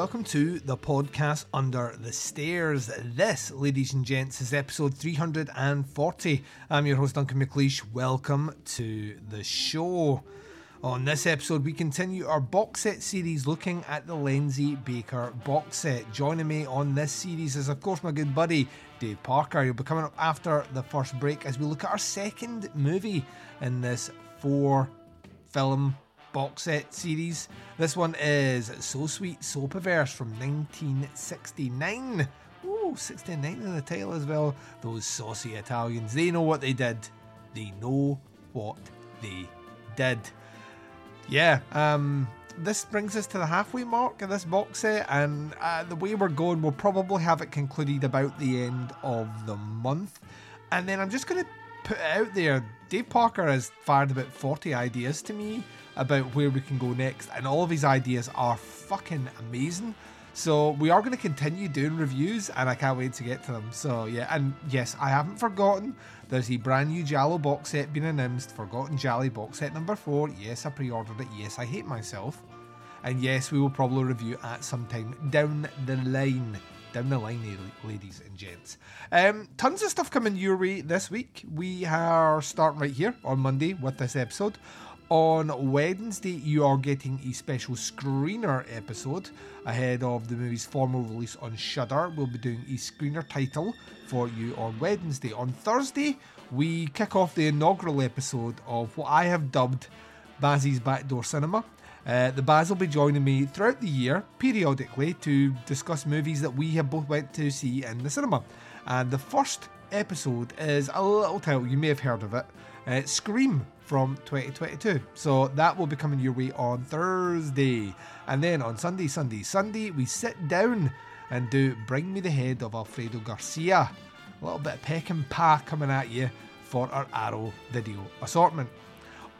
Welcome to the podcast Under the Stairs. This, ladies and gents, is episode 340. I'm your host, Duncan McLeish. Welcome to the show. On this episode, we continue our box set series looking at the Lenzi Baker box set. Joining me on this series is, of course, my good buddy, Dave Parker. He'll be coming up after the first break as we look at our second movie in this four film box set series. This one is So Sweet, So Perverse from 1969. Ooh, 69 in the title as well. Those saucy Italians, they know what they did. They know what they did. Yeah, um, this brings us to the halfway mark of this box set, and uh, the way we're going, we'll probably have it concluded about the end of the month. And then I'm just going to put it out there Dave Parker has fired about 40 ideas to me about where we can go next, and all of his ideas are fucking amazing. So we are going to continue doing reviews, and I can't wait to get to them. So yeah, and yes, I haven't forgotten. There's a brand new Giallo box set being announced. Forgotten Gialli box set number four. Yes, I pre-ordered it. Yes, I hate myself. And yes, we will probably review at some time down the line. Down the line, ladies and gents. Um, tons of stuff coming your way this week. We are starting right here on Monday with this episode. On Wednesday, you are getting a special screener episode ahead of the movie's formal release on Shudder. We'll be doing a screener title for you on Wednesday. On Thursday, we kick off the inaugural episode of what I have dubbed Bazzy's Backdoor Cinema. Uh, the Baz will be joining me throughout the year, periodically, to discuss movies that we have both went to see in the cinema. And the first episode is a little title, you may have heard of it, uh, Scream from 2022. So that will be coming your way on Thursday. And then on Sunday, Sunday, Sunday, we sit down and do Bring Me the Head of Alfredo Garcia. A little bit of Peckinpah coming at you for our Arrow video assortment.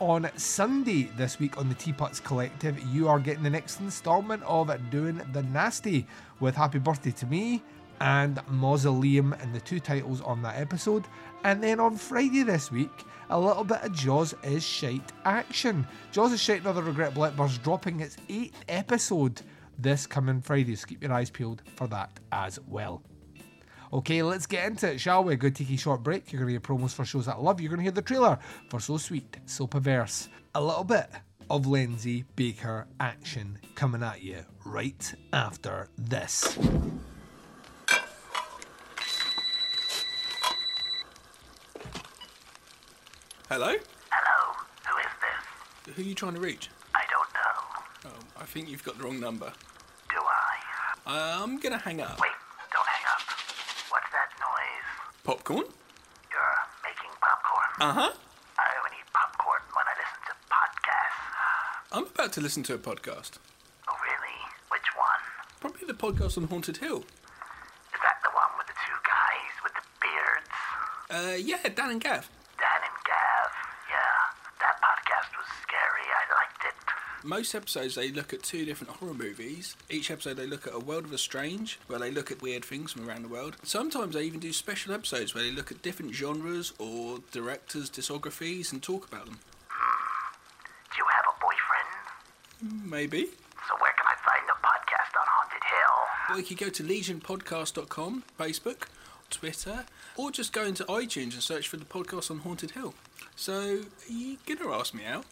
On Sunday this week on the Teapots Collective, you are getting the next installment of Doing the Nasty with Happy Birthday to Me and Mausoleum and the two titles on that episode. And then on Friday this week, a little bit of Jaws is Shite action. Jaws is Shite Another Regrettable Outburst dropping its eighth episode this coming Friday, so keep your eyes peeled for that as well. Okay, let's get into it, shall we? Go take a short break. You're going to hear promos for shows that I love. You're going to hear the trailer for So Sweet, So Perverse. A little bit of Lenzi Baker action coming at you right after this. Hello? Hello, who is this? Who are you trying to reach? I don't know. Oh, I think you've got the wrong number. Do I? I'm gonna hang up. Wait, don't hang up. What's that noise? Popcorn? You're making popcorn. Uh huh. I only eat popcorn when I listen to podcasts. I'm about to listen to a podcast. Oh, really? Which one? Probably the podcast on Haunted Hill. Is that the one with the two guys with the beards? Uh, yeah, Dan and Gav. Dan and Gav. Yeah, that podcast was scary. I liked it. Most episodes they look at two different horror movies. Each episode they look at A World of the Strange, where they look at weird things from around the world. Sometimes they even do special episodes where they look at different genres or directors' discographies and talk about them. Do you have a boyfriend? Maybe. So where can I find the podcast on Haunted Hill? Well, you could go to legionpodcast.com, Facebook, Twitter, or just go into iTunes and search for the podcast on Haunted Hill. So, are you gonna ask me out?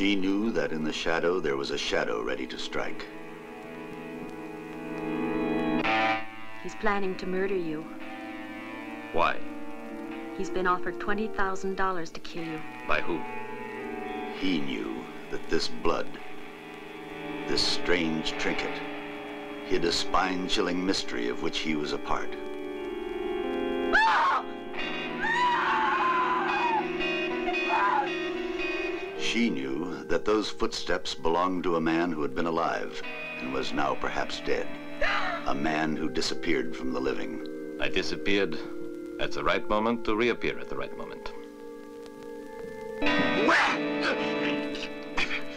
She knew that in the shadow there was a shadow ready to strike. He's planning to murder you. Why? He's been offered $20,000 to kill you. By who? He knew that this blood, this strange trinket, hid a spine-chilling mystery of which he was a part. She knew that those footsteps belonged to a man who had been alive and was now perhaps dead. A man who disappeared from the living. I disappeared at the right moment to reappear at the right moment.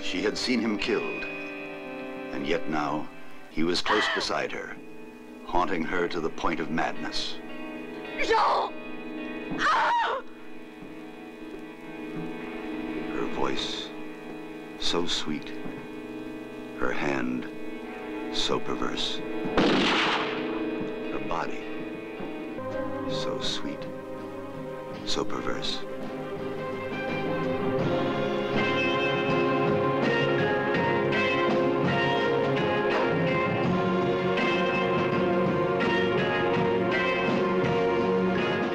She had seen him killed. And yet now, he was close beside her, haunting her to the point of madness. Her ah! So sweet. Her hand, so perverse. Her body, so sweet, so perverse.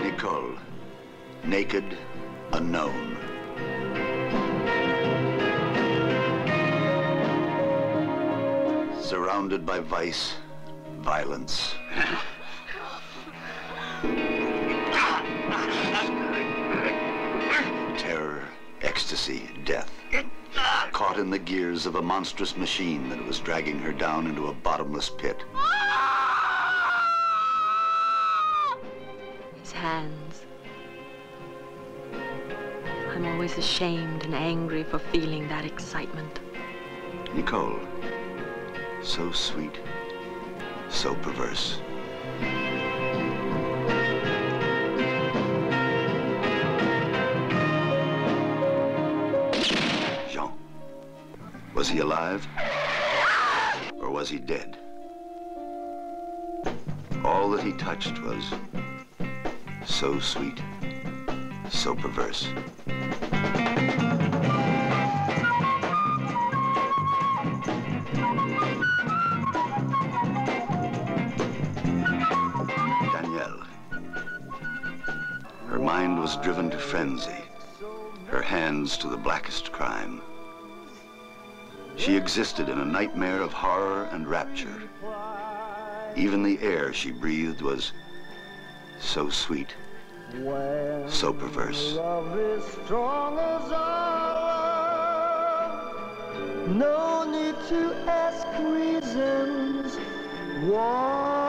Nicole, naked, unknown. Surrounded by vice, violence. Terror, ecstasy, death. Caught in the gears of a monstrous machine that was dragging her down into a bottomless pit. His hands. I'm always ashamed and angry for feeling that excitement. Nicole, so sweet, so perverse. Jean, was he alive? Or was he dead? All that he touched was so sweet, so perverse. Driven to frenzy, her hands to the blackest crime. She existed in a nightmare of horror and rapture. Even the air she breathed was so sweet, so perverse. No need to ask reasons why.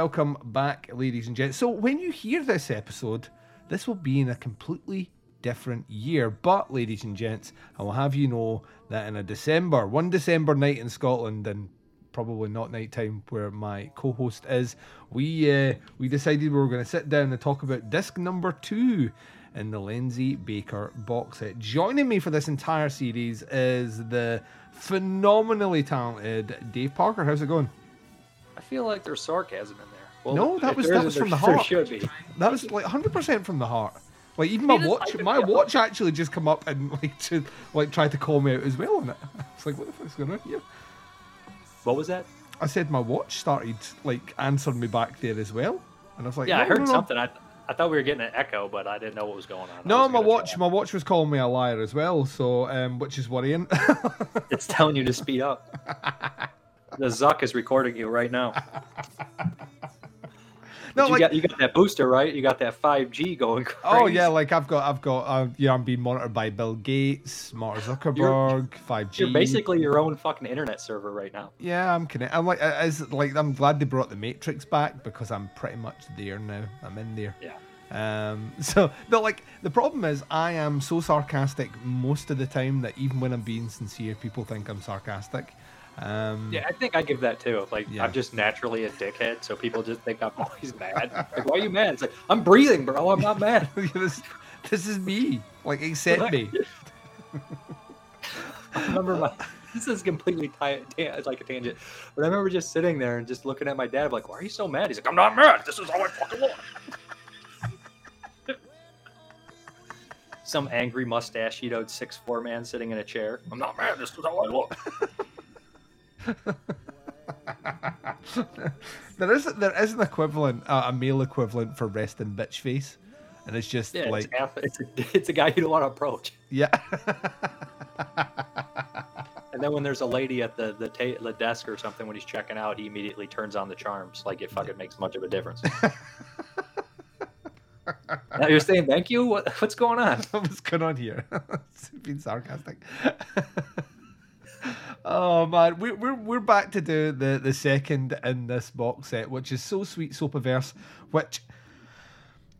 Welcome back, ladies and gents. So, when you hear this episode, this will be in a completely different year. But, ladies and gents, I will have you know that in a December, one December night in Scotland, and probably not nighttime where my co-host is, we uh, we decided we were going to sit down and talk about disc number two in the Lenzi Baker box set. Joining me for this entire series is the phenomenally talented Dave Parker. How's it going? I feel like there's sarcasm in there. Well, No, that was- that was from the There heart. should be. That was like 100% from the heart. Like even my watch, my watch actually just come up and like to like try to call me out as well on it. It's like what the fuck's going on here? What was that? I said my watch started like answering me back there as well, and I was like, Yeah, I heard no, no. something. I I thought we were getting an echo, but I didn't know what was going on. No, my watch, try. my watch was calling me a liar as well, so um, which is worrying. It's telling you to speed up. the Zuck is recording you right now. no, you like got you got that booster right. You got that 5G going. Crazy. oh yeah, like I've got, I've got, uh, yeah, I'm being monitored by Bill Gates, Mark Zuckerberg, five G. You're basically your own fucking internet server right now. Yeah, I'm connected. I'm like, as like, I'm glad they brought the Matrix back because I'm pretty much there now. I'm in there. Yeah. Um. So, but like the problem is, I am so sarcastic most of the time that even when I'm being sincere, people think I'm sarcastic. Um, Yeah, I think I give that too. Like Yeah. I'm just naturally a dickhead, so people just think I'm always mad. Like, why are you mad? It's like I'm breathing, bro. I'm not mad. this, this is me. Like, accept me. I remember my. This is completely ti- ta- like a tangent, but I remember just sitting there and just looking at my dad, like, "Why are you so mad?" He's like, "I'm not mad. This is how I fucking want." some angry mustachioed six four man sitting in a chair. I'm not mad. This is how I look. There is there is an equivalent, uh, a male equivalent for resting bitch face, and it's just Yeah, like it's, it's, a, it's a guy you don't want to approach. yeah. And then when there's a lady at the the, ta- the desk or something when he's checking out, he immediately turns on the charms like it fucking makes much of a difference. now you're saying thank you. What, what's going on? What's going on here? It's Being sarcastic. Oh man, we're, we're we're back to do the the second in this box set, which is so sweet so perverse. which.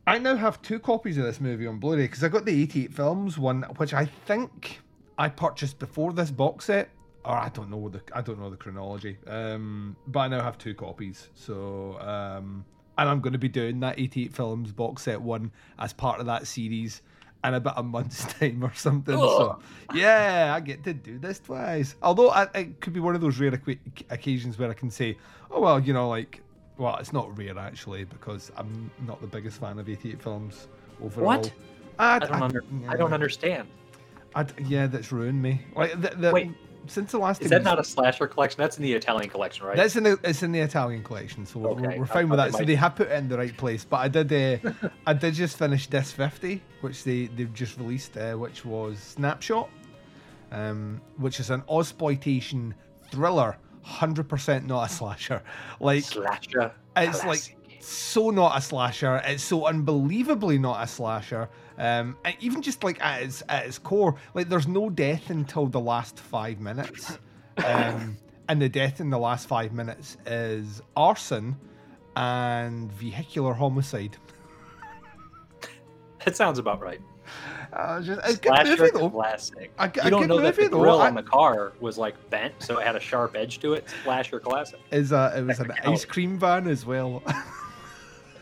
I now have two copies of this movie on Blu-ray because I got the 88 films one, which I think I purchased before this box set, or I don't know the I don't know the chronology. Um, but I now have two copies, so um, and I'm going to be doing that 88 films box set one as part of that series in about a month's time or something. So yeah, I get to do this twice. Although I, it could be one of those rare occasions where I can say, oh well, you know, like well, it's not rare actually because I'm not the biggest fan of 88 films overall. What? I, I don't under, I don't understand. I, yeah, that's ruined me. Like the, the, Wait. Since the last Is that not a slasher collection? That's in the Italian collection, right? That's in the it's in the Italian collection, so we're, Okay, we're fine with that. So they have put it in the right place. But I did uh, I did just finish Disc 50, which they they've just released, uh, which was Snapshot, um, which is an exploitation thriller, hundred percent not a slasher. Like slasher. it's classic. like so not a slasher. It's so unbelievably not a slasher. Um, and even just like at its at its core, like there's no death until the last five minutes, um, and the death in the last five minutes is arson and vehicular homicide. That sounds about right. Uh, just, a good movie though. classic. A you don't know that the though. grill on the car was like bent, so it had a sharp edge to it. Slasher classic. Is it was an ice cream van as well.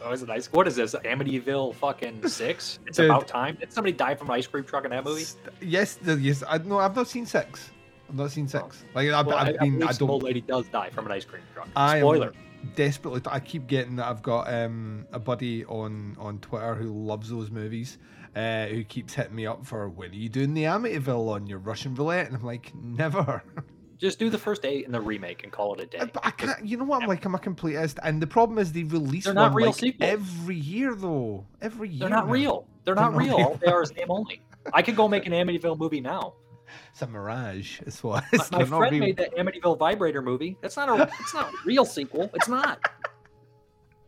Oh, is it nice? What is this? Amityville fucking six? It's Dude. about time. Did somebody die from an ice cream truck in that movie? yes, yes. I no, I've not seen six. I've not seen six. Like I've, Well, I've I been, I don't. old lady does die from an ice cream truck. Spoiler. desperately. I keep getting that. I've got um, a buddy on on Twitter who loves those movies. Uh, who keeps hitting me up for when are you doing the Amityville on your Russian roulette? And I'm like, never. Just do the first eight in the remake and call it a day. But I can't. You know what? I'm like, I'm a completist, and the problem is they release They're not real like sequels. every year, though. Every year. They're not real. They're They're not not real. real. They are is name only. I could go make an Amityville movie now. It's a mirage. It's what. My, my friend real. made that Amityville vibrator movie. That's not a. It's not a real sequel. It's not.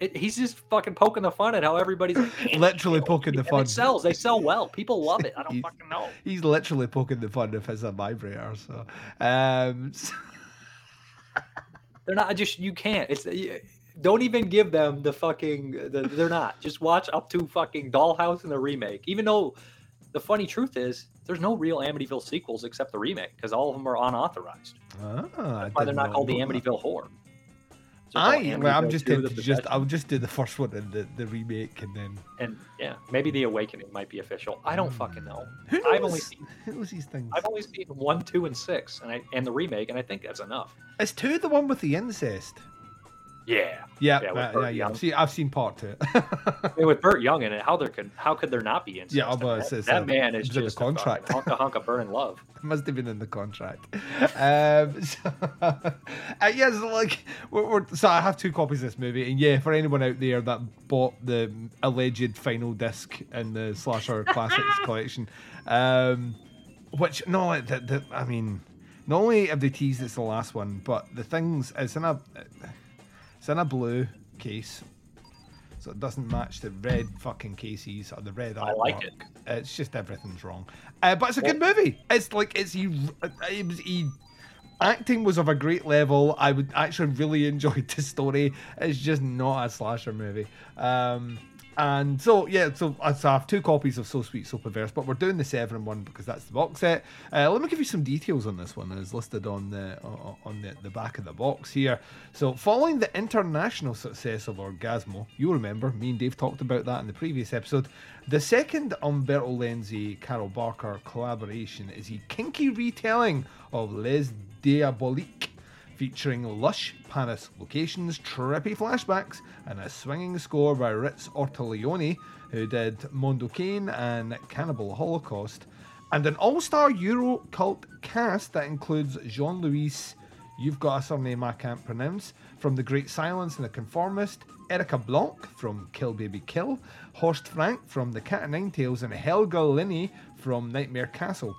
It, he's just fucking poking the fun at how everybody's like, Literally poking the fun. It sells. They sell well. People love it. I don't fucking know. He's literally poking the fun of his vibrator. So, um, They're not just. You can't. It's. you- Don't even give them the fucking. The, they're not. Just watch up to fucking Dollhouse and the remake. Even though, the funny truth is, there's no real Amityville sequels except the remake because all of them are unauthorized. ah, That's why they're not called the know that. Amityville Horror. I, well, I'm just 2, tempted The to just. I'll just do the first one and the, the remake, and then and yeah, maybe the Awakening might be official. I don't fucking know. Hmm. who I've only seen who knows these things? I've only seen one, two, and six, and I and the remake, and I think that's enough. Is two the one with the incest? Yeah, Yeah, Yeah, with yeah, yeah. Young. I've seen, part two. With Burt Young in it, how there could how could there not be incest? Yeah, well, that, that a- man is it's in the just contract. a honka honka burning love. must have been in the contract. Um, so, uh, yes, like we're, we're, so I have two copies of this movie, and yeah, for anyone out there that bought the alleged final disc in the Slasher Classics collection, um, which no, the, the, I mean, not only have they teased it's the last one, but the things it's in a it's in a blue case. So it doesn't match the red fucking cases or the red artwork. I like it. It's just everything's wrong. Uh, but it's a good movie. It's like it's he, it was he. Acting was of a great level. I would actually really enjoyed the story. It's just not a slasher movie. Um, and so yeah, so I so I have two copies of So Sweet So Perverse, but we're doing the seven one because that's the box set. Uh, let me give you some details on this one as listed on the on on the, the back of the box here. So following the international success of Orgasmo, you'll remember me and Dave talked about that in the previous episode. The second Umberto Lenzi Carroll Baker collaboration is a kinky retelling of Les Diaboliques featuring lush Paris locations, trippy flashbacks, and a swinging score by Riz Ortolani, who did Mondo Cane and Cannibal Holocaust, and an all-star Euro cult cast that includes Jean-Louis, you've got a surname I can't pronounce, from The Great Silence and The Conformist, Erika Blanc from Kill Baby Kill, Horst Frank from The Cat and Nine Tails, and Helga Liné from Nightmare Castle.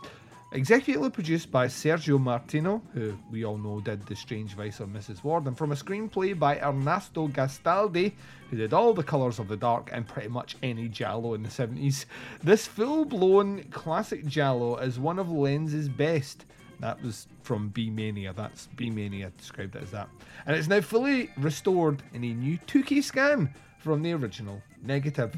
Executively produced by Sergio Martino, who we all know did The Strange Vice of Mrs. Wardh, and from a screenplay by Ernesto Gastaldi, who did all the Colours of the Dark and pretty much any Giallo in the 70s. This full blown classic Giallo is one of Lenzi's best. That was from B Mania. That's B Mania described it as that. And it's now fully restored in a new 2K scan from the original negative.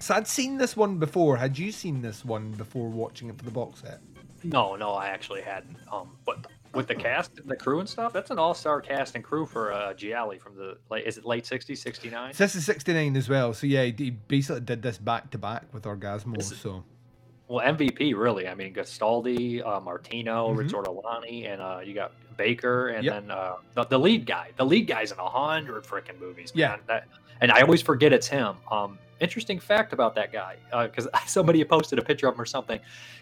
So I'd seen this one before. Had you seen this one before watching it for the box set? No, no, I actually hadn't. Um, but with the cast, the crew and stuff, that's an all-star cast and crew for uh, Gialli from the late. Is it late '60s, '69? So this is 69 as well. So yeah, he basically did this back to back with Orgasmo. This is- so Well, MVP really. I mean, Gastaldi, uh, Martino, Mhm. Riz Ortolani, and uh, you got Baker, and Yep. then uh, the, the lead guy. The lead guy's in a hundred freaking movies. Yeah. man. That, and I always forget it's him. Um, interesting fact about that guy, because somebody posted a picture of him or something,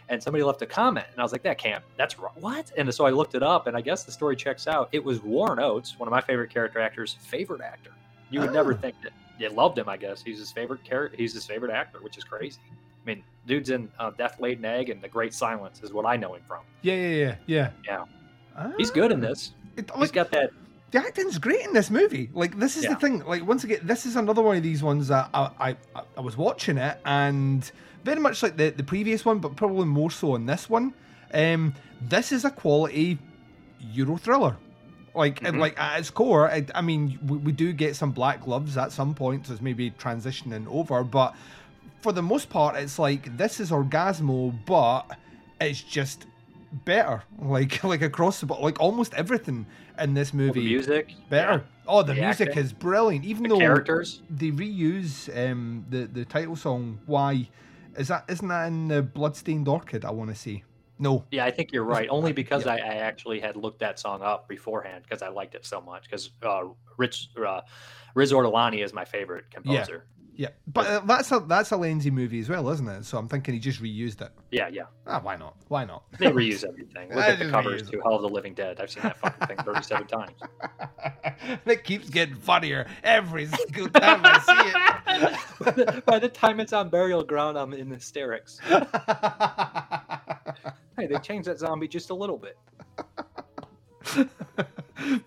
and somebody left a comment, and I was like, "That can't. That's wrong. What?" And so I looked it up, and I guess the story checks out. It was Warren Oates, one of my favorite character actors' favorite actor. You would never Ah. think that. You loved him, I guess. He's his favorite character. He's his favorite actor, which is crazy. I mean, dude's in uh, Death Laid an Egg and The Great Silence is what I know him from. yeah, yeah, yeah, yeah. Yeah. Ah. He's good in this. It, He's like, got that. The acting's great in this movie. Like this is the thing. Like once again, this is another one of these ones that I I, I- was watching it and very much like the the previous one, but probably more so on this one. Um, this is a quality Euro thriller. Like Mhm. like at its core, I, I mean, we, we do get some black gloves at some points as maybe transitioning over, but for the most part, it's like this is Orgasmo, but it's just better. Like like across the board, like almost everything in this well, movie the music. better. yeah, Oh, the, The music acting. is brilliant. Even The though characters. they reuse um, the the title song, "Why," is that isn't that in the Bloodstained Orchid? I want to say no. Yeah, I think you're right. Only because Yeah. I, I actually had looked that song up beforehand because I liked it so much. Because uh, Rich uh, Riz Ortolani is my favorite composer. Yeah, yeah. but uh, that's a that's a Lenzi movie as well, isn't it? So I'm thinking he just reused it. Yeah, yeah. Ah, why not? Why not? They reuse everything. Look at the covers to Hell of the Living Dead. I've seen that fucking thing 37 times. it keeps getting funnier every single time I by, the, by the time it's on burial ground, I'm in hysterics. Hey, they changed that zombie just a little bit.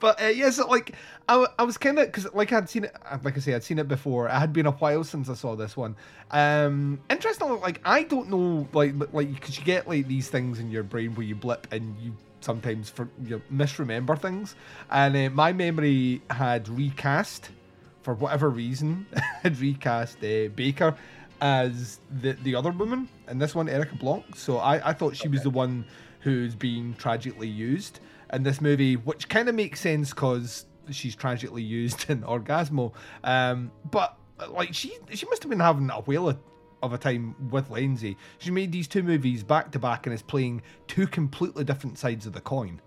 but uh, yeah, so like I, I was kind of because like I'd seen it, uh, like I say, I'd seen it before. It had been a while since I saw this one. Um, interestingly, like I don't know, like like because you get like these things in your brain where you blip and you sometimes for you misremember things, and uh, my memory had recast for whatever reason had recast uh, Baker as the the other woman and this one Erika Blanc. So I I thought she was the one who's being tragically used in this movie, which kind of makes sense because she's tragically used in Orgasmo. Um, but like she she must have been having a whale of, of a time with Lenzi. She made these two movies back to back and is playing two completely different sides of the coin.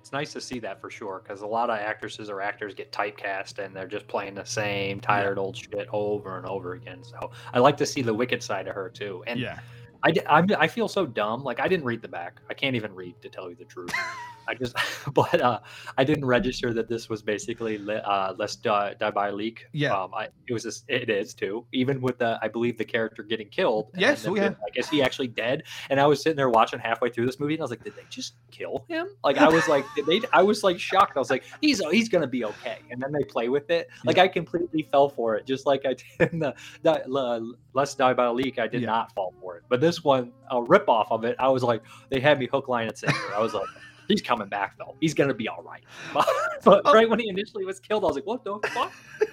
It's nice to see that for sure because a lot of actresses or actors get typecast and they're just playing the same tired old shit over and over again. So I like to see the wicked side of her too. And yeah. I, I'm, I feel so dumb. Like I didn't read the back. I can't even read to tell you the truth. I just, but uh, I didn't register that this was basically uh, less die, die by a leak. Yeah. Um, I, it was. Just, it is too. Even with the, I believe the character getting killed. Yes, then oh, yeah. Like, is he actually dead? And I was sitting there watching halfway through this movie, and I was like, did they just kill him? Like I was like, did they? I was like shocked. I was like, he's he's gonna be okay. And then they play with it. Like I completely fell for it, just like I did in the, the Le- Les Diaboliques. I did Yeah. not fall for it. But this one, a rip off of it, I was like, they had me hook, line, and sinker. I was like, he's coming back though. He's gonna be all right. But, but Oh. right when he initially was killed, I was like, what the fuck?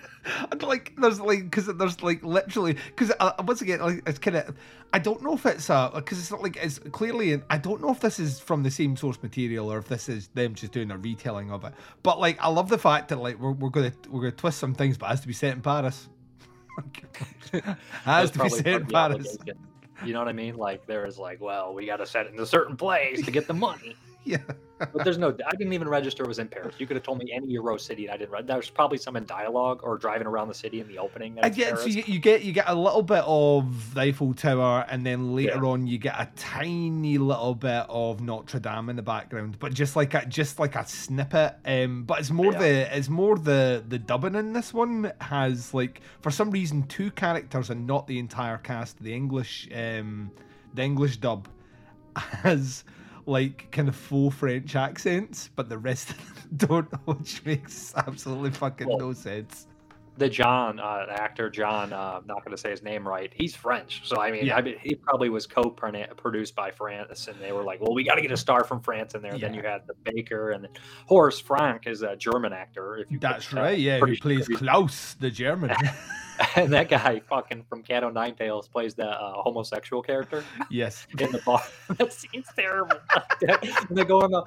And like there's like because there's like literally because uh, once again like it's kind of I don't know if it's uh because it's not like it's clearly I don't know if this is from the same source material or if this is them just doing a retelling of it. But like I love the fact that like we're, we're gonna we're gonna twist some things, but it has to be set in Paris. has to be set in Paris. You know what I mean? Like there is like, well, we got to set it in a certain place to get the money. Yeah. But there's no. I didn't even register it was in Paris. You could have told me any Euro city, and I didn't. Read. There's probably some in dialogue or driving around the city in the opening. That I get so you, you get you get a little bit of the Eiffel Tower, and then later Yeah. on you get a tiny little bit of Notre Dame in the background, but just like a just like a snippet. Um, but it's more Yeah. the it's more the the dubbing in this one has like for some reason two characters and not the entire cast. The English um the English dub has like kind of faux French accents, but the rest don't, which makes absolutely fucking Well, no sense. the John uh, the actor John. Uh, I'm not going to say his name right. He's French, so I mean, Yeah. I mean, he probably was co-produced by France, and they were like, "Well, we got to get a star from France in there." Then you had the Baker, and Horst Frank is a German actor. If you That's right, yeah. Who plays Klaus, the German? and that guy fucking from Cat O' Nine Tails plays the uh, homosexual character yes. in the bar. that scene's terrible. and they go on the.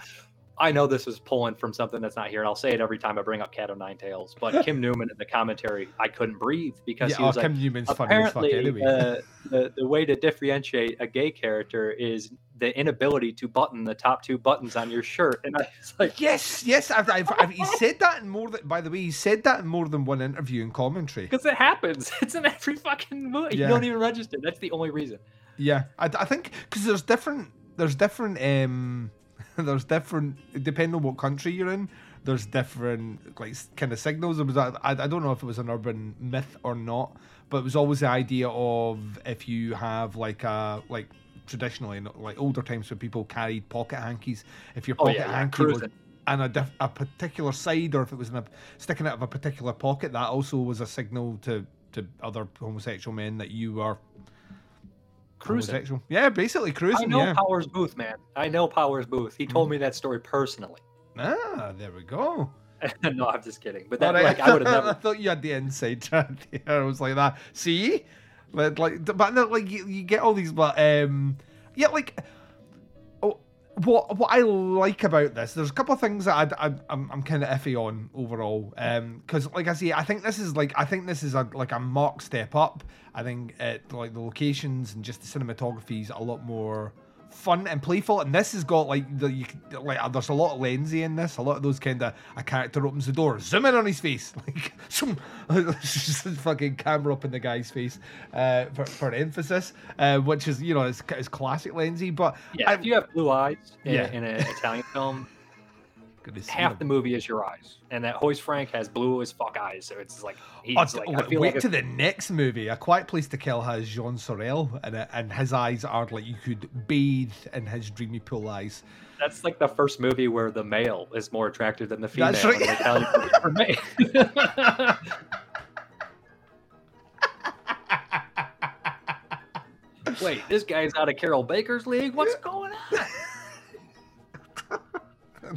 I know this is pulling from something that's not here, and I'll say it every time I bring up Cat O' Nine Tails. But Kim Newman in the commentary, I couldn't breathe because Yeah, he was oh, like, Kim Newman's funny as fuck apparently anyway. uh, the the way to differentiate a gay character is the inability to button the top two buttons on your shirt. And I was like, yes, yes. I've, I've, I've, he said that in more than. By the way, he said that in more than one interview and commentary. because it happens. It's in every fucking movie. Yeah. You don't even register. That's the only reason. Yeah, I, I think because there's different. There's different. Um, there's different depending on what country you're in. There's different like kind of signals. It was I, I don't know if it was an urban myth or not, but it was always the idea of if you have like a like traditionally in, like older times when people carried pocket hankies. If your Oh, pocket yeah, yeah, hanky was and a, diff- a particular side, or if it was in a, sticking out of a particular pocket, that also was a signal to to other homosexual men that you are Cruising. Yeah, basically Cruise. I know yeah. Powers Boothe, man. I know Powers Boothe. He told me that story personally. Ah, there we go. no, I'm just kidding. But that, Alright. like, I would have I thought you had the inside track there. I was like that. See, but like, but no, like you, you get all these, but um, yeah, like. What what I like about this, there's a couple of things that I, I'm kind of iffy on overall. Um, because like I say, I think this is like I think this is a like a marked step up. I think it like the locations and just the cinematography is a lot more fun and playful. And this has got like the you like uh, there's a lot of Lenzi in this. A lot of those kind of a character opens the door, zoom in on his face, like zoom, just fucking camera up in the guy's face, uh, for, for emphasis, uh, which is you know it's, it's classic Lenzi. But Yeah, I, if you have blue eyes in, Yeah. in an Italian film, half the movie is your eyes, and that Horst Frank has blue as fuck eyes, so it's like he's Oh, like I feel wait like to the next movie. A Quiet Place to Kill has Jean Sorel, and uh, and his eyes are like you could bathe in his dreamy pool eyes. that's like the first movie where the male is more attractive than the female. That's right. an Italian movie for me. Wait, this guy's out of Carroll Baker's league. What's going on?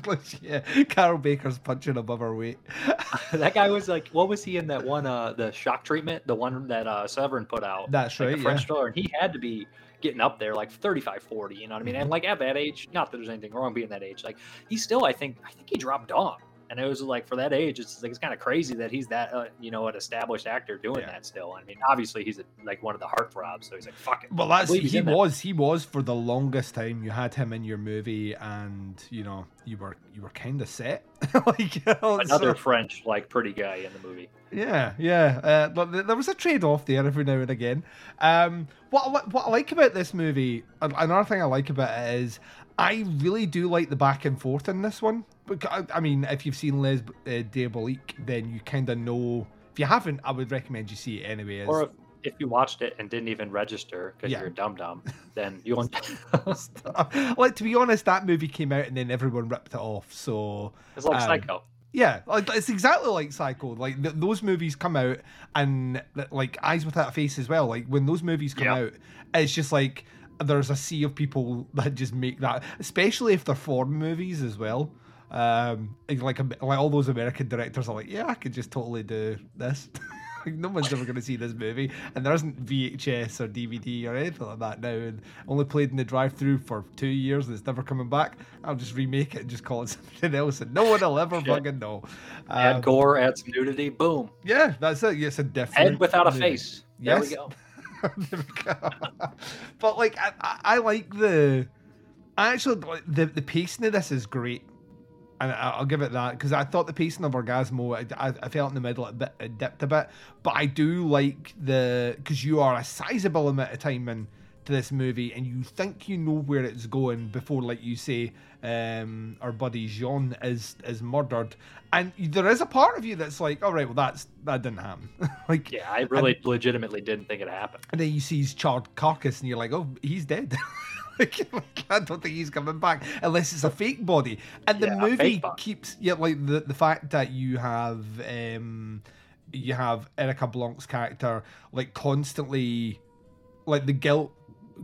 Yeah, Carroll Baker's punching above her weight. that guy was like, what was he in that one? Uh, the shock treatment, the one that uh, Severin put out. That's like right. the Yeah. French thriller, and he had to be getting up there like 35 40 you know what i mean Mm-hmm. and like at that age not that there's anything wrong being that age like he still i think i think he dropped off and it was like for that age it's like it's kind of crazy that he's that uh, you know an established actor doing Yeah. that still i mean obviously he's a, like one of the heartthrobs so he's like fuck it Well, I that's he in that. was. He was for the longest time. You had him in your movie, and you know you were you were kind of set. like you know, another so- french like pretty guy in the movie Yeah, yeah. Uh, but there was a trade off there every now and again. Um, what what I like about this movie, another thing I like about it is, I really do like the back and forth in this one. Because I mean, if you've seen Les uh, Diabolique, then you kind of know. If you haven't, I would recommend you see it anyway. as- or if, you watched it and didn't even register because Yeah. you're a dum dum then you won't. like to be honest, that movie came out and then everyone ripped it off. So it's like Um, psycho Yeah, like it's exactly like Psycho. Like th- those movies come out, and like Eyes Without a Face as well. Like when those movies come Yeah. out, it's just like there's a sea of people that just make that, especially if they're foreign movies as well. Um, like like all those American directors are like, yeah, I could just totally do this. like no one's ever going to see this movie, and there isn't VHS or DVD or anything like that now, and only played in the drive-through for two years. and It's never coming back. I'll just remake it and just call it something else, and no one will ever Shit. fucking know. add Um, gore add some nudity boom yeah, that's it. It's a different head without a movie. face there Yes. There we go. but like, I, I- like the I Actually, like, the the pacing of this is great, and I- I'll give it that because I thought the pacing of Orgasmo, I, I, I felt in the middle a bit it dipped a bit, but I do like the because you are a sizable amount of time in to this movie and you think you know where it's going before, like you say, um, our buddy Jean is is murdered, and there is a part of you that's like, all right, well that's that didn't happen, like Yeah, I really legitimately didn't think it happened. and then you see his charred carcass, and you're like, "Oh, he's dead." like, like, I don't think he's coming back unless it's a fake body. And the Yeah, movie keeps, yeah, like the the fact that you have, um, you have Erika Blanc's character like constantly, like the guilt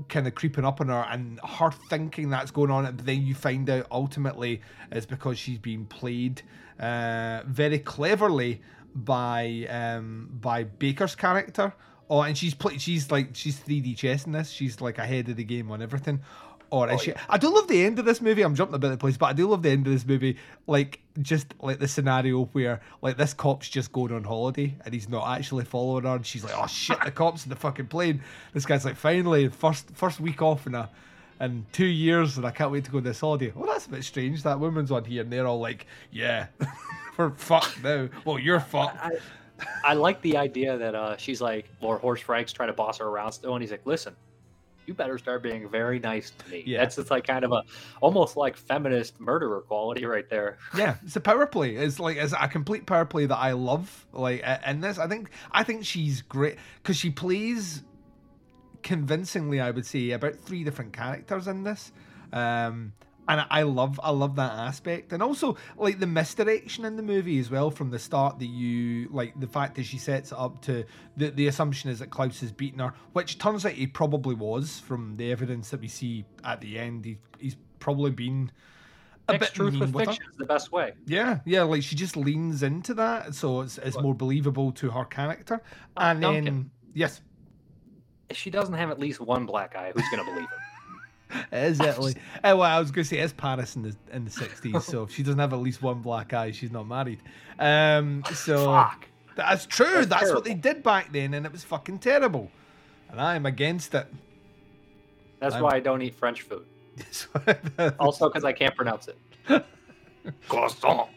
kind of creeping up on her and her thinking that's going on but then you find out ultimately it's because she's being played uh, very cleverly by um, by Baker's character. Oh and she's she's like she's 3D chess in this. She's like ahead of the game on everything or is she I do love the end of this movie. I'm jumping a bit of the place but I do love the end of this movie like just like the scenario where like this cop's just going on holiday and he's not actually following her. And she's like oh shit the cops in the fucking plane. This guy's like finally first first week off in a in two years and I can't wait to go on this holiday. Well that's a bit strange. That woman's on here and they're all like yeah we're fucked now. Well you're fucked. I, I like the idea that uh, she's like Lord Horst Frank's trying to boss her around still, and he's like, "Listen, you better start being very nice to me." Yeah. That's just like kind of a almost like feminist murderer quality right there. Yeah, it's a power play. It's like it's a complete power play that I love. Like in this, I think I think she's great because she plays convincingly. I would say about three different characters in this, um, and I love I love that aspect, and also like the misdirection in the movie as well from the start. That you like the fact that she sets it up to the the assumption is that Klaus has beaten her, which turns out he probably was from the evidence that we see at the end. He, he's probably been. A Mix bit truth with with her. fiction is the best way. Yeah, yeah, like she just leans into that, so it's it's more believable to her character. Oh, and then yes, If she doesn't have at least one black eye, who's gonna believe her? Italy. Eh, well, I was going to say it's Paris in the in the sixties, so if she doesn't have at least one black eye, she's not married. Um, so Fuck. that's true. That's, That's what they did back then, and it was fucking terrible. And I am against it. That's I'm- why I don't eat French food. Also, because I can't pronounce it. Croissant.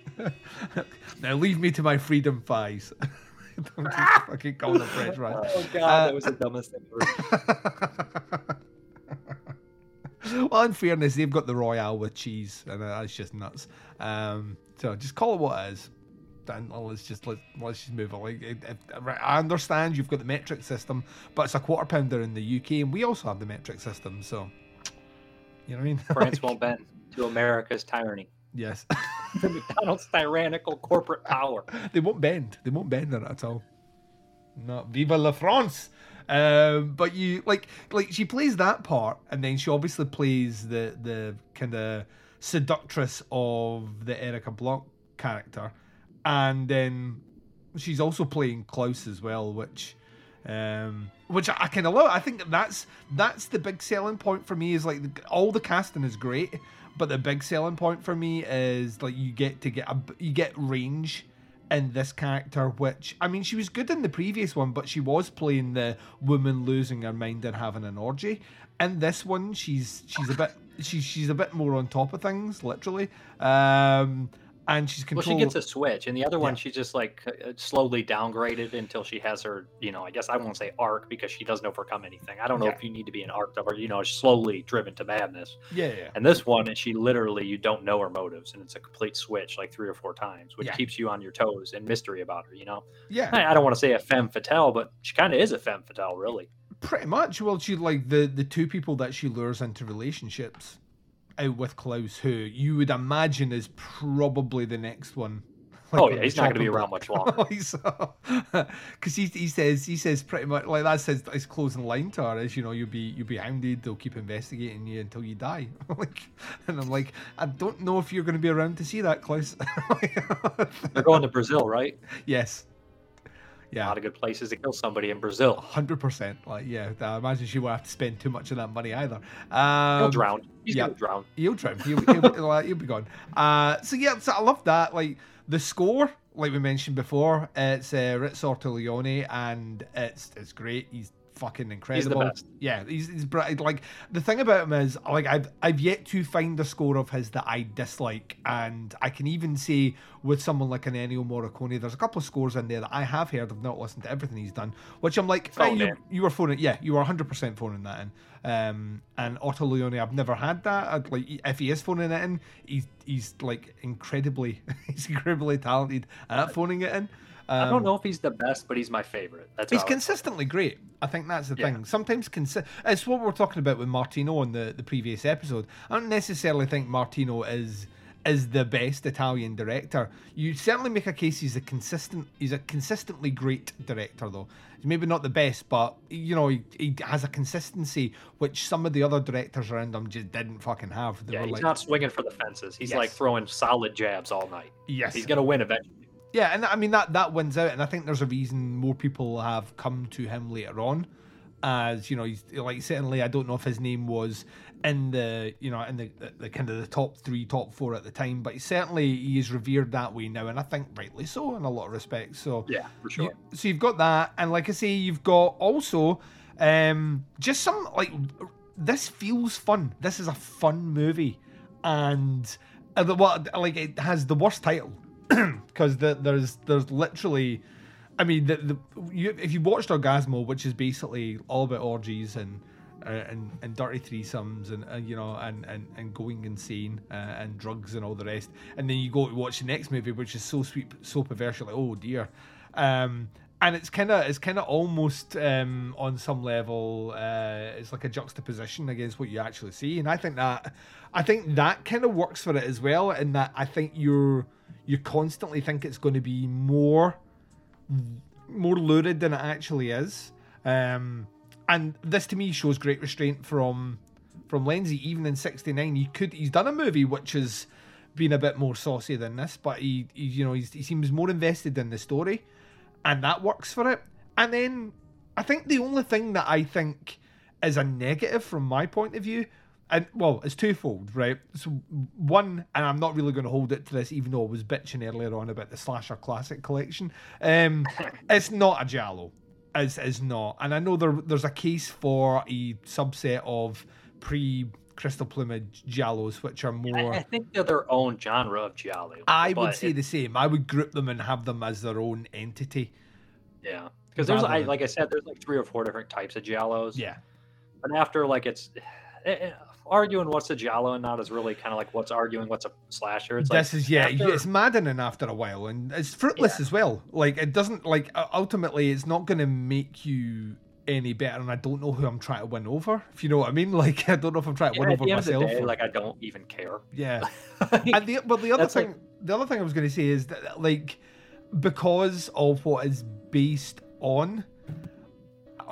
now leave me to my freedom thighs. Don't just fucking call them French fries. Oh god, Uh, that was the dumbest thing ever. Well, in fairness, they've got the Royale with cheese, and uh, that's just nuts. Um, so just call it what it is. And let's just let, let's just move on. Like, I understand you've got the metric system, but it's a quarter pounder in the UK, and we also have the metric system. So, you know what I mean? France won't bend to America's tyranny. yes, The McDonald's tyrannical corporate power. they won't bend. They won't bend on it at all. Not Viva la France. Um, but you like like she plays that part, and then she obviously plays the the kind of seductress of the Erika Blanc character, and then she's also playing Klaus as well, which um which I, I kind of love. I think that's that's the big selling point for me. Is like the, all the casting is great, but the big selling point for me is like you get to get a you get range in this character, which I mean, she was good in the previous one, but she was playing the woman losing her mind and having an orgy. In this one, she's she's a bit she's she's a bit more on top of things, literally. Um, and she's Well, she gets a switch, and the other one Yeah. she's just like uh, slowly downgraded until she has her, you know, I guess I won't say arc because she doesn't overcome anything. I don't know Yeah. if you need to be an arc of her, you know, slowly driven to madness. yeah, yeah, And this one, and she literally, you don't know her motives, and it's a complete switch like three or four times, which Yeah. keeps you on your toes and mystery about her, you know. yeah. I, I don't want to say a femme fatale, but she kind of is a femme fatale, really. Pretty much. Well, she like the the two people that she lures into relationships out with Klaus, who you would imagine is probably the next one. oh on yeah, he's not going to be around much longer. because uh, he, he says he says pretty much like that's his, his closing line to her is you know you'll be you'll be hounded they'll keep investigating you until you die like and I'm like I don't know if you're going to be around to see that Klaus They're going to Brazil, right? yes A lot of good places to kill somebody in Brazil. hundred percent like yeah I imagine she won't have to spend too much of that money either He'll um, drown. He's yeah. drown. He'll drown. He'll, he'll, he'll, he'll be gone. Uh, so yeah, so I love that. Like the score, like we mentioned before, it's uh, Riz Ortolani, and it's it's great. He's fucking incredible. best. Yeah, he's, he's like the thing about him is like I've I've yet to find a score of his that I dislike, and I can even say with someone like an Ennio Morricone, there's a couple of scores in there that I have heard. I've not listened to everything he's done, which I'm like, Oh, "Hey, you, you were phoning, yeah, you were 100 percent phoning that in. Um, and Ortolani, I've never had that. I'd, like if he is phoning it in, he's he's like incredibly, he's incredibly talented at phoning it in. I Um, don't know if he's the best, but he's my favorite. That's He's consistently great. I think that's the Yeah. thing. Sometimes consi- it's what we we're talking about with Martino in the, the previous episode. I don't necessarily think Martino is is the best Italian director. You certainly make a case he's a consistent he's a consistently great director though. He's maybe not the best, but you know, he, he has a consistency which some of the other directors around him just didn't fucking have. They Yeah, he's like, not swinging for the fences. He's like throwing solid jabs all night. yes. He's gonna win eventually. Yeah, and I mean that that wins out, and I think there's a reason more people have come to him later on, as you know, he's like certainly I don't know if his name was in the you know in the, the, the kind of the top three, top four at the time, but certainly he is revered that way now, and I think rightly so in a lot of respects. So Yeah, for sure. you- so you've got that, and like I say, you've got also um, just some like this feels fun. This is a fun movie, and uh, the, what like it has the worst title because the, there's there's literally, I mean, the, the you, if you watched Orgasmo, which is basically all about orgies and. Uh, and, and dirty threesomes and, and you know and, and, and going insane uh, and drugs and all the rest and then you go to watch the next movie which is so sweet so perverse like oh dear um, and it's kind of it's kind of almost um, on some level uh, it's like a juxtaposition against what you actually see and i think that i think that kind of works for it as well in that i think you're you constantly think it's going to be more more lurid than it actually is um, and this to me shows great restraint from from Lenzi. Even in '69, he could he's done a movie which has been a bit more saucy than this, but he, he you know he seems more invested in the story, and that works for it. And then I think the only thing that I think is a negative from my point of view, and well, it's twofold, right? So one, and I'm not really going to hold it to this, even though I was bitching earlier on about the slasher classic collection. Um, it's not a giallo is is not. And I know there there's a case for a subset of pre Crystal Plumage Giallos, which are more. I think they're their own genre of giallo. I would say it- the same. I would group them and have them as their own entity. yeah, because there's I, like I said, there's like three or four different types of giallos. Yeah. But after like it's eh, eh, arguing what's a giallo and not is really kind of like what's arguing what's a slasher. It's this like is yeah, after- it's maddening after a while, and it's fruitless Yeah. as well. Like it doesn't like ultimately, it's not going to make you any better. And I don't know who I'm trying to win over. If you know what I mean, like I don't know if I'm trying to yeah, win over the end of the myself. day, or- like I don't even care. yeah. and the but the other thing like- the other thing I was going to say is that like because of what is based on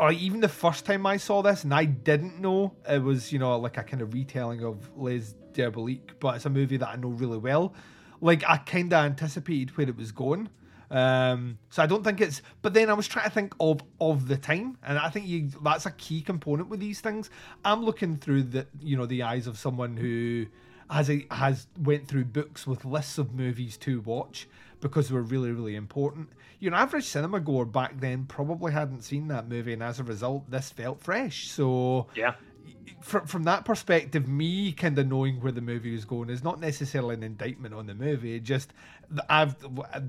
or even the first time I saw this and I didn't know it was you know like a kind of retelling of Les Diaboliques but it's a movie that I know really well. Like I kind of anticipated where it was going. Um so I don't think it's but then I was trying to think of of the time and I think you that's a key component with these things. I'm looking through the you know the eyes of someone who has a, has went through books with lists of movies to watch because they were really really important. Your average cinema goer back then probably hadn't seen that movie, and as a result, this felt fresh. So Yeah. from from that perspective, me kind of knowing where the movie was going is not necessarily an indictment on the movie. It just I've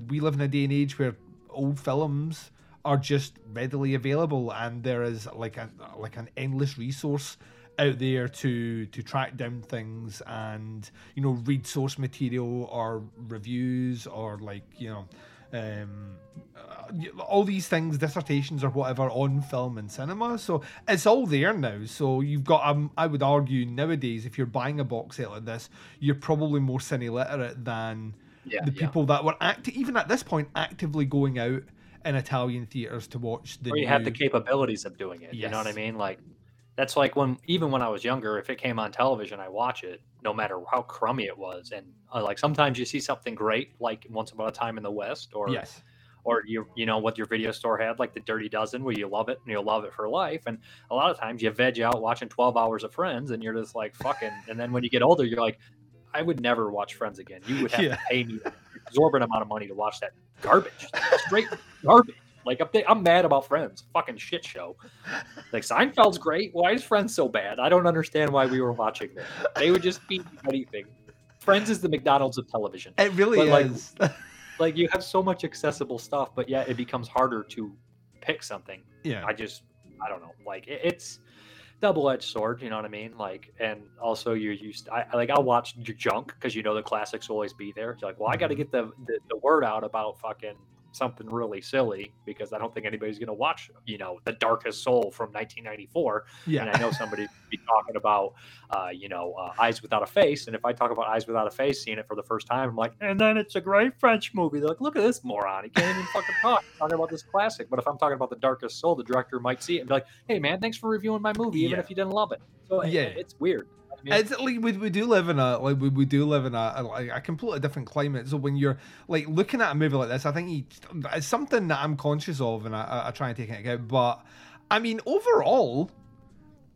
we live in a day and age where old films are just readily available, and there is like a like an endless resource out there to to track down things and you know read source material or reviews or like you know um uh, all these things dissertations or whatever on film and cinema so it's all there now so you've got um, i would argue nowadays if you're buying a box set like this you're probably more cine literate than Yeah, the yeah. people that were act even at this point actively going out in italian theaters to watch the Or you have the capabilities of doing it. You know what I mean? Like that's like when even when I was younger, if it came on television, I watch it no matter how crummy it was. And uh, like sometimes you see something great, like Once Upon a Time in the West, or yes or you you know what your video store had, like the Dirty Dozen, where you love it and you'll love it for life. And a lot of times you veg out watching Twelve Hours of Friends, and you're just like fucking. And then when you get older, you're like, I would never watch Friends again. You would have Yeah. to pay me an exorbitant amount of money to watch that garbage, straight garbage. Like I'm, I'm mad about Friends. Fucking shit show. Like Seinfeld's great. Why is Friends so bad? I don't understand why we were watching this. They would just be anything. Friends is the McDonald's of television. It really But, like, is. Like you have so much accessible stuff, but yet it becomes harder to pick something. yeah. I just, I don't know. Like it, it's double-edged sword. You know what I mean? Like, and also you're used. I I- like I'll watch junk because you know the classics will always be there. You're like, well, I got to Mhm. get the, the the word out about fucking something really silly because I don't think anybody's gonna watch. You know, The Darkest Soul from 1994, yeah. and I know somebody be talking about, uh, you know, uh, Eyes Without a Face. And if I talk about Eyes Without a Face, seeing it for the first time, I'm like, and then it's a great French movie. They're like, look at this moron. He can't even fucking talk. He's talking about this classic. But if I'm talking about The Darkest Soul, the director might see it and be like, hey, man, thanks for reviewing my movie, even Yeah. if you didn't love it. So Yeah. yeah, it's weird. Mean, It's like we, we do live in a like we, we do live in a, a a completely different climate. So when you're like looking at a movie like this, I think you, it's something that I'm conscious of and I, I, try and take it account. But I mean, overall,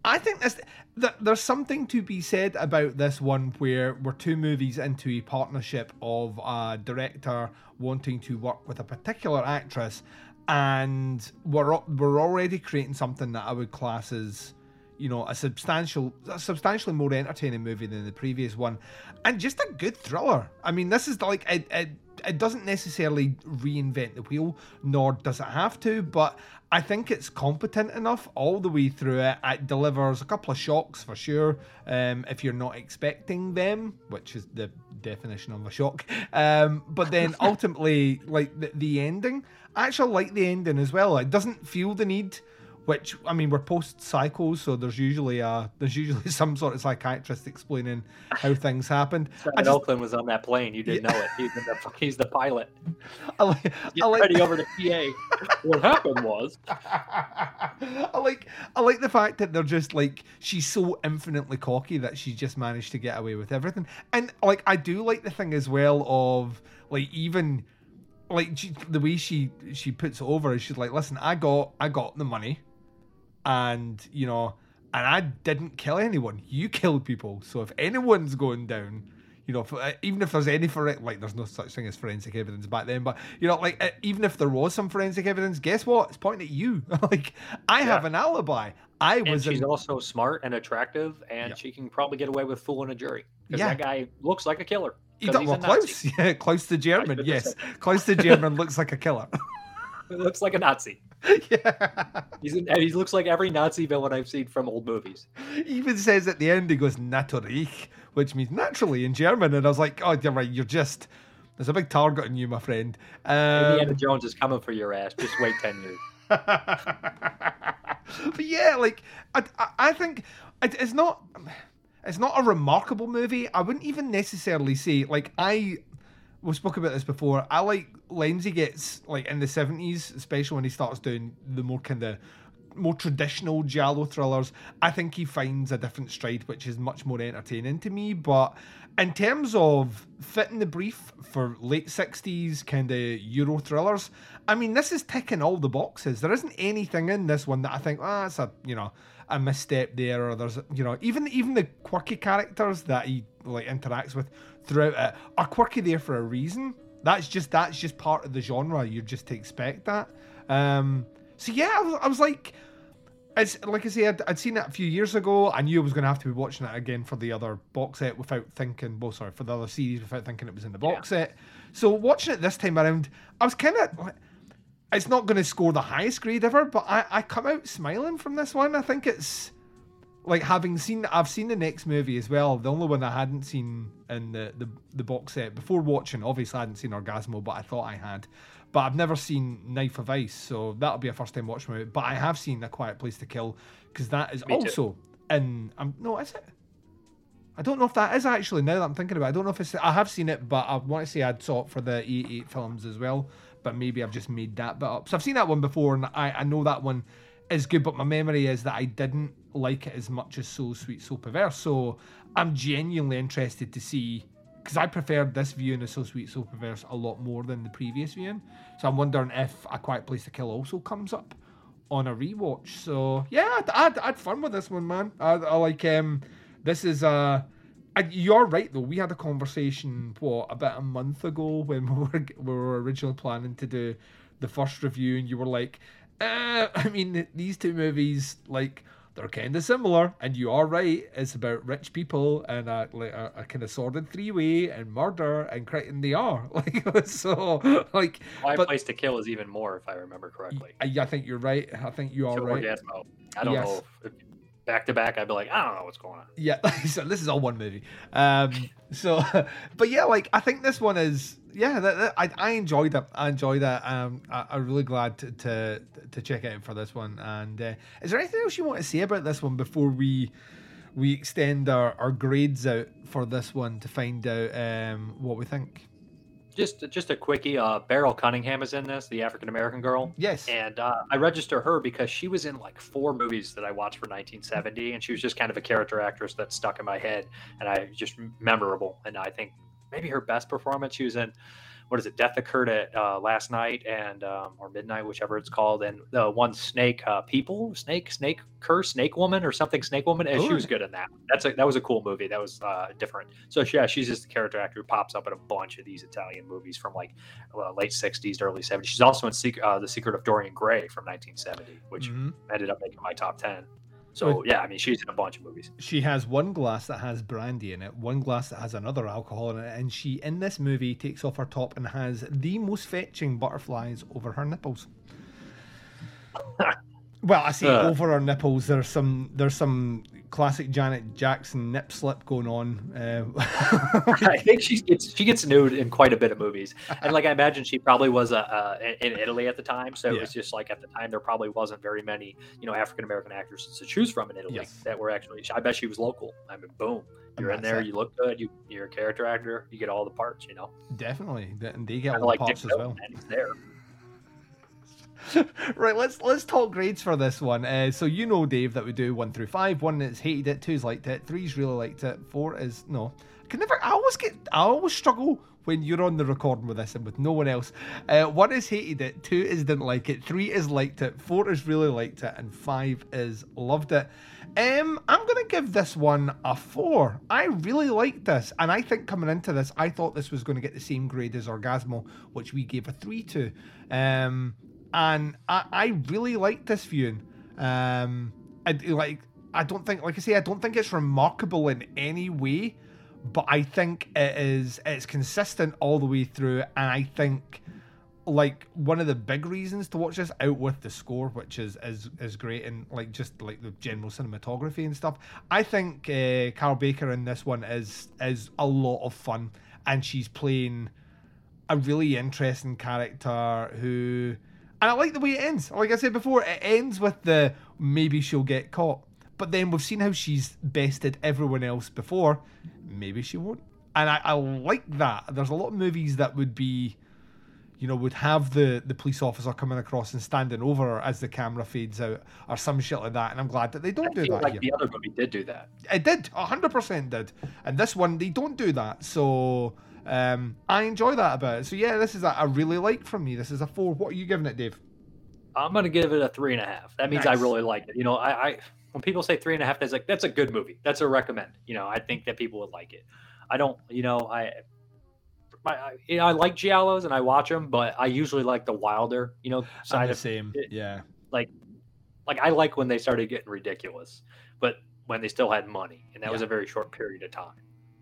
I think this th- there's something to be said about this one where we're two movies into a partnership of a director wanting to work with a particular actress, and we're we're already creating something that I would class as you know a substantial a substantially more entertaining movie than the previous one. And just a good thriller. I mean this is like it, it, it doesn't necessarily reinvent the wheel nor does it have to but i think it's competent enough all the way through it. It delivers a couple of shocks for sure um, if you're not expecting them which is the definition of a shock. Um, but then ultimately like the, the ending. I actually like the ending as well. It doesn't feel the need which I mean we're post Psycho, so there's usually a there's usually some sort of psychiatrist explaining how things happened. Simon just Oakland was on that plane. You didn't know it. He's the, he's the pilot. I like I like ready over to PA. what happened was I like I like the fact that they're just like she's so infinitely cocky that she just managed to get away with everything. And like I do like the thing as well of like even like she, the way she she puts it over is she's like, listen, I got I got the money, and you know, and I didn't kill anyone. You killed people. So if anyone's going down, you know, uh, even if there's any for it, like, there's no such thing as forensic evidence back then, but you know, like uh, even if there was some forensic evidence, guess what? It's pointing at you. like I have an alibi. I and was she's in, also smart and attractive, and Yeah. she can probably get away with fooling a jury because Yeah. that guy looks like a killer. got he's well. Klaus, yeah, Klaus the German, yes. Klaus the German looks like a killer. He looks like a Nazi. yeah. He's in, he looks like every Nazi villain I've seen from old movies. He even says at the end, he goes, Natürlich, which means naturally in German. And I was like, oh, you're right. You're just, there's a big target on you, my friend. Indiana Um, Jones is coming for your ass. Just wait ten years. but yeah, like, I, I, I think it, it's not, it's not a remarkable movie. I wouldn't even necessarily say, like, I, we spoke about this before. I like Lenzi gets, like, in the 70s, especially when he starts doing the more kind of, more traditional giallo thrillers, I think he finds a different stride, which is much more entertaining to me. But in terms of fitting the brief for late 60s kind of Euro thrillers, I mean, this is ticking all the boxes. There isn't anything in this one that I think, ah, it's a, you know, a misstep there, or there's, you know, even even the quirky characters that he like interacts with throughout it are quirky there for a reason. That's just that's just part of the genre. You just to expect that. Um, so yeah, I was, I was like, it's like I say, I'd, I'd seen it a few years ago. I knew I was going to have to be watching it again for the other box set without thinking. Well, sorry, for the other series without thinking it was in the box set. So watching it this time around, I was kind of. It's not going to score the highest grade ever, but I, I come out smiling from this one. I think it's like having seen I've seen the next movie as well. The only one I hadn't seen in the, the, the box set before watching, obviously I hadn't seen Orgasmo, but I thought I had. But I've never seen Knife of Ice, so that'll be a first time watch movie. But I have seen A Quiet Place to Kill because that is Me too. also in. Um, no, is it? I don't know if that is actually now that I'm thinking about. it. I don't know if it's. I have seen it, but I want to say I'd saw it for the 88 films as well. But maybe I've just made that bit up. So I've seen that one before, and I, I know that one is good. But my memory is that I didn't like it as much as So Sweet So Perverse. So I'm genuinely interested to see because I preferred this viewing of So Sweet So Perverse a lot more than the previous viewing. So I'm wondering if A Quiet Place to Kill also comes up on a rewatch. So yeah, I'd, I'd, I'd fun with this one, man. I, I like um, this is uh, you're right though. We had a conversation what about a month ago when we were we were originally planning to do the first review and you were like, uh, I mean, these two movies, like, they're kind of similar, and you are right. It's about rich people and a, like a, a kind of sordid three way and murder and and they are like so like. My but Place to Kill is even more, if I remember correctly. I, I think you're right. I think you are To right. Orgasmo. I don't Yes. know. If, back to back, I'd be like, I don't know what's going on. Yeah, so this is all one movie. Um, so, but yeah, like I think this one is yeah. That, that- I I enjoyed it. I enjoyed it. Um, I, I'm really glad to, to to check it out for this one. And uh, is there anything else you want to say about this one before we we extend our, our grades out for this one to find out um, what we think? Just just a quickie. Uh, Beryl Cunningham is in this, the African American girl. Yes. And uh, I register her because she was in like four movies that I watched for 1970, and she was just kind of a character actress that stuck in my head, and I just memorable. And I think maybe her best performance, she was in what is it? Death occurred at uh, last night and um, or midnight, whichever it's called, and the one Snake uh, People, Snake, Snake Curse, Snake Woman, or something, Snake Woman. And she was Oh. good in that. That's a that was a cool movie. That was uh, different. So yeah, she's just a character actor who pops up in a bunch of these Italian movies from like uh, late 60s to early 70s. She's also in Secret, uh, The Secret of Dorian Gray from 1970, which Mhm. ended up making my top 10. So yeah, I mean, she's in a bunch of movies. She has one glass that has brandy in it, one glass that has another alcohol in it, and she in this movie takes off her top and has the most fetching butterflies over her nipples. well, I say Uh. over her nipples. There's some there's some classic Janet Jackson nip slip going on. Uh, I think she gets she gets nude in quite a bit of movies, and like I imagine she probably was uh, uh, in Italy at the time, so it was just like at the time there probably wasn't very many you know African American actresses to choose from in Italy Yes. that were actually. I bet she was local. I mean, boom, you're in there, it. you look good, you you're a character actor, you get all the parts, you know. Definitely, and they get all the like Dick parts as well. there. right, let's let's talk grades for this one. Uh, so you know, Dave, that we do one through five. One is hated it, two's liked it, three's really liked it, four is no. I can never. I always get. I always struggle when you're on the recording with this and with no one else. Uh, one is hated it, two is didn't like it, three is liked it, four is really liked it, and five is loved it. Um, I'm gonna give this one a four. I really liked this, and I think coming into this, I thought this was to get the same grade as Orgasmo, which we gave a three to. Um, and I, I really like this viewing. Um, I like. I don't think, like I say, I don't think it's remarkable in any way, but I think it is. It's consistent all the way through, and I think like one of the big reasons to watch this out with the score which is is is great and like just like the general cinematography and stuff i think uh, Carroll Baker in this one is is a lot of fun and she's playing a really interesting character who and i like the way it ends like i said before it ends with the maybe she'll get caught but then we've seen how she's bested everyone else before maybe she won't and i, I like that there's a lot of movies that would be you know, would have the the police officer coming across and standing over her as the camera fades out, or some shit like that. And I'm glad that they don't I do that like here. the other movie did do that. It did, hundred percent did, and this one they don't do that. So um, I enjoy that about it. So yeah, this is a, a really like from me. This is a four. What are you giving it, Dave? I'm gonna give it a three and a half. That means I really like it. You know, I, I when people say three and a half, that's like that's a good movie. That's a recommend. You know, I think that people would like it. I don't, you know, I, my, I, I like giallos and I watch them, but I usually like the wilder, you know, side I'm the of same. it- Yeah. like, like I like when they started getting ridiculous, but when they still had money, and that was a very short period of time.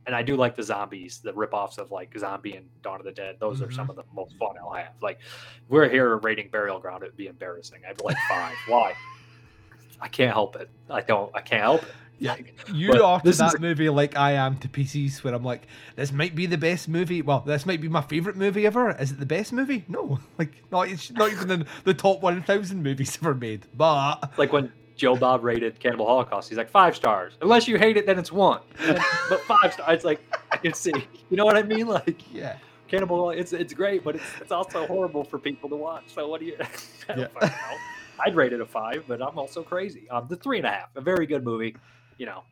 And I do like the zombies, the ripoffs of like Zombie and Dawn of the Dead. Those are Mm-hmm. some of the most fun I'll have. Like, we're here rating Burial Ground. It would be embarrassing. I'd be like five. Why? I can't help it. I don't. I can't help it. Yeah, you but are to this is that movie like I am to PCs, where I'm like, this might be the best movie. Well, this might be my favorite movie ever. Is it the best movie? No, like not. It's not even in the top one thousand movies ever made. But like when Joe Bob rated Cannibal Holocaust, he's like five stars. Unless you hate it, then it's one. But five stars. It's like I can see. You know what I mean? Like yeah, Cannibal, it's it's great, but it's it's also horrible for people to watch. So what do you? I don't yeah. know. I'd rate it a five, but I'm also crazy. Um, the three and a half, a very good movie. You know,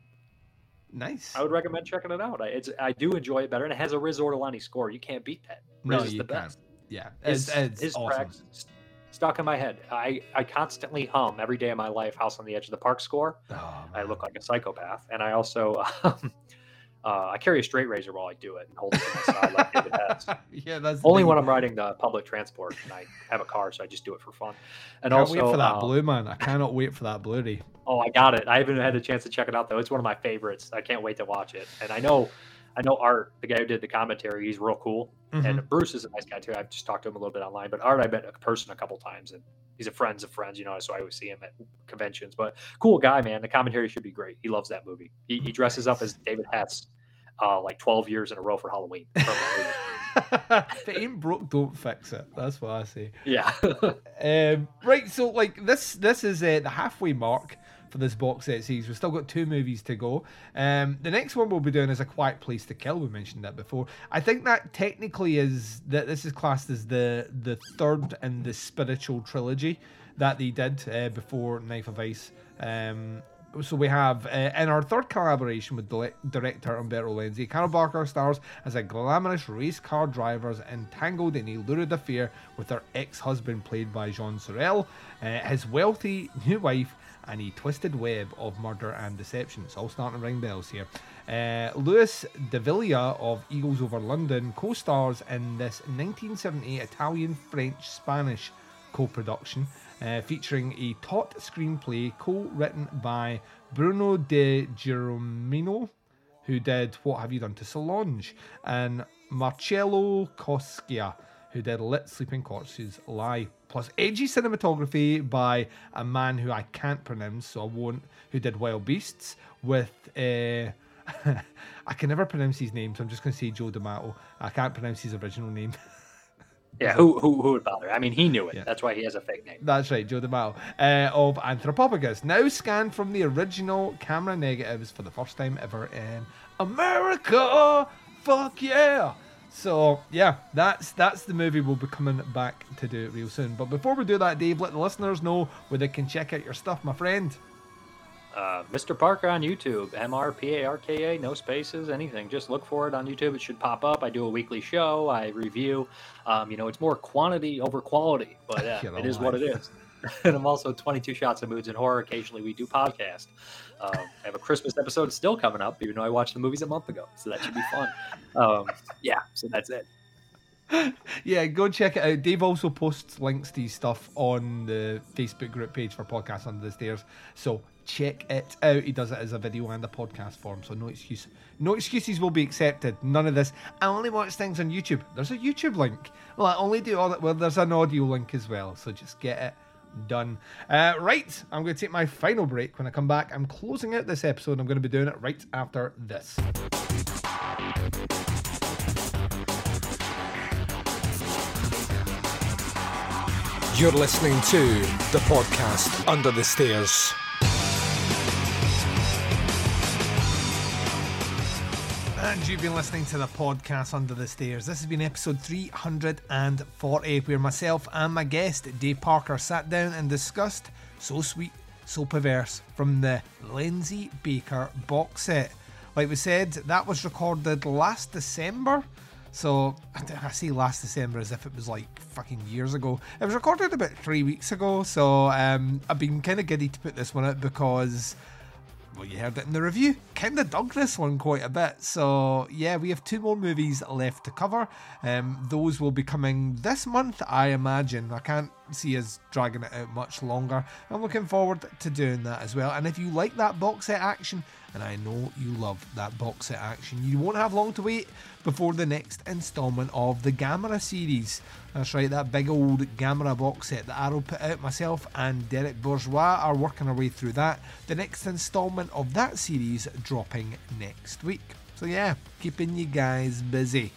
nice. I would recommend checking it out. I, it's I do enjoy it better, and it has a Riz Ortolani score. You can't beat that. Riz No, is you the can't. best. Yeah, His, it's, it's his awesome. st- stuck in my head. I I constantly hum every day of my life. House on the Edge of the Park score. Oh, I look like a psychopath, and I also um, Uh, I carry a straight razor while I do it and hold it to my side like David Hess. yeah, that's Only when I'm riding the public transport and I have a car, so I just do it for fun. And Can't also, wait for that uh, blue man. I cannot wait for that Blu-ray. Oh, I got it. I haven't had a chance to check it out though. It's one of my favorites. I can't wait to watch it. And I know, I know Art, the guy who did the commentary, he's real cool. Mm-hmm. And Bruce is a nice guy too. I've just talked to him a little bit online, but Art I met in person a couple times, and he's a friends of friends, you know. So I always see him at conventions. But cool guy, man. The commentary should be great. He loves that movie. He, he dresses up as David Hess, uh, like twelve years in a row for Halloween. from that if ain't broke, don't fix it. That's what I say. yeah. Um, right, so like this, this is uh, the halfway mark for this box set series. We've still got two movies to go. Um, the next one we'll be doing is A Quiet Place to Kill. We mentioned that before. I think that technically is that this is classed as the the third in the spiritual trilogy that they did uh, before Knife of Ice. Um, so we have uh, in our third collaboration with director Umberto Lenzi, Carroll Baker stars as a glamorous race car driver entangled in a lurid affair with her ex-husband played by Jean Sorel, uh, his wealthy new wife, and a twisted web of murder and deception. It's all starting to ring bells here. Uh, Louis Dávila of Eagles Over London co-stars in this 1970 Italian-French-Spanish co-production uh, featuring a taut screenplay co-written by Bruno Di Geronimo, who did What Have You Done to Solange, and Marcello Coscia, who did Let Sleeping Corpses Lie. Plus edgy cinematography by a man who I can't pronounce, so I won't, who did Wild Beasts, with uh, I can never pronounce his name, so I'm just going to say Joe D'Amato. I can't pronounce his original name. Yeah. Who, who who would bother? I mean, he knew it. Yeah. That's why he has a fake name. That's right, Joe D'Amato, uh, of Anthropophagus, now scanned from the original camera negatives for the first time ever in America. Fuck yeah! So yeah, that's that's the movie we'll be coming back to do real soon. But before we do that, Dave, let the listeners know where they can check out your stuff, my friend. Uh, Mr. Parker on YouTube, M R P A R K A, no spaces, anything. Just look for it on YouTube. It should pop up. I do a weekly show. I review. Um, you know, it's more quantity over quality, but uh, it is what it is. and I'm also 22 Shots of Moods and Horror. Occasionally, we do podcast. Um, I have a Christmas episode still coming up, even though I watched the movies a month ago, so that should be fun. Um, yeah, so that's it. Yeah, go check it out. Dave also posts links to his stuff on the Facebook group page for Podcasts Under the Stairs. So check it out. He does it as a video and a podcast form, so no excuse. No excuses will be accepted. None of this. I only watch things on YouTube. There's a YouTube link. Well, I only do all that. Well, there's an audio link as well. So just get it done. Uh, right, I'm going to take my final break. When I come back, I'm closing out this episode. I'm going to be doing it right after this. You're listening to the podcast Under the Stairs. You've been listening to the podcast Under the Stairs. This has been episode 340, where myself and my guest, Dave Parker, sat down and discussed So Sweet, So Perverse from the Lenzi Baker box set. Like we said, that was recorded last December. So I say last December as if it was like fucking years ago. It was recorded about three weeks ago. So um, I've been kind of giddy to put this one out because well, you heard it in the review. Kind of dug this one quite a bit. So, yeah, we have two more movies left to cover. Um, those will be coming this month, I imagine. I can't see us dragging it out much longer. I'm looking forward to doing that as well. And if you like that box set action, and I know you love that box set action, you won't have long to wait before the next installment of the Gamera series. That's right, that big old Gamera box set that Arrow put out. Myself and Derek Bourgeois are working our way through that. The next installment of that series dropping next week. So yeah, keeping you guys busy.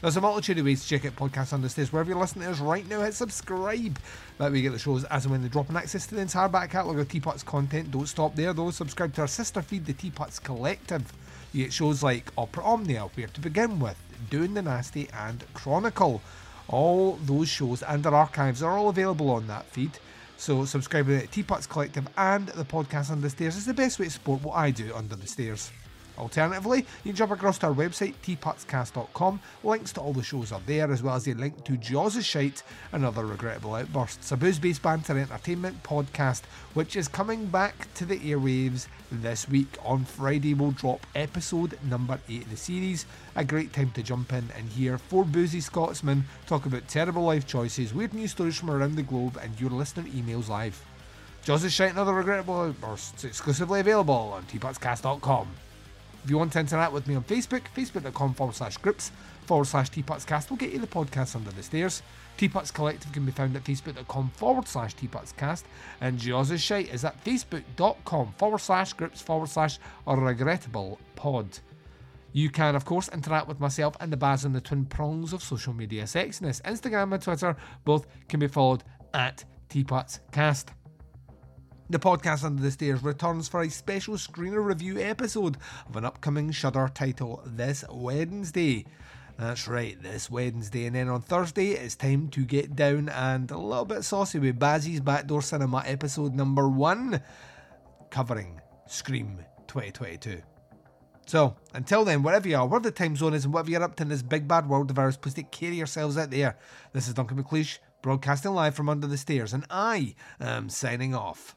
There's a multitude of ways to check out podcasts on the stairs. Wherever you're listening to us right now, hit subscribe. That way you get the shows as and when they drop and access to the entire back catalogue of Teapots content. Don't stop there though. Subscribe to our sister feed, the Teapots Collective. You get shows like Opera Omnia, Where to Begin With, Doing the Nasty, and Chronicle. All those shows and their archives are all available on that feed. So subscribing to Teapots Collective and the podcast Under the Stairs is the best way to support what I do under the stairs. Alternatively, you can jump across to our website, teapotscast.com. Links to all the shows are there, as well as a link to Jaws' Shite and other regrettable outbursts. A booze based banter entertainment podcast, which is coming back to the airwaves this week. On Friday, we'll drop episode number 8 of the series. A great time to jump in and hear four boozy Scotsmen talk about terrible life choices, weird news stories from around the globe, and your listener emails live. Jaws' Shite and other regrettable outbursts exclusively available on teapotscast.com. If you want to interact with me on Facebook, facebook.com forward slash groups forward slash teapotscast will get you the podcast under the stairs. Teapots Collective can be found at facebook.com forward slash teapotscast and Jaws' Shite is at facebook.com forward slash groups forward slash regrettable pod. You can, of course, interact with myself and the Baz on the twin prongs of social media sexiness. Instagram and Twitter both can be followed at teapotscast. The podcast Under the Stairs returns for a special screener review episode of an upcoming Shudder title this Wednesday. That's right, this Wednesday. And then on Thursday, it's time to get down and a little bit saucy with Bazzy's Backdoor Cinema episode number one, covering Scream 2022. So, until then, wherever you are, wherever the time zone is, and whatever you're up to in this big bad world of ours, please take care of yourselves out there. This is Duncan McLeish, broadcasting live from under the stairs, and I am signing off.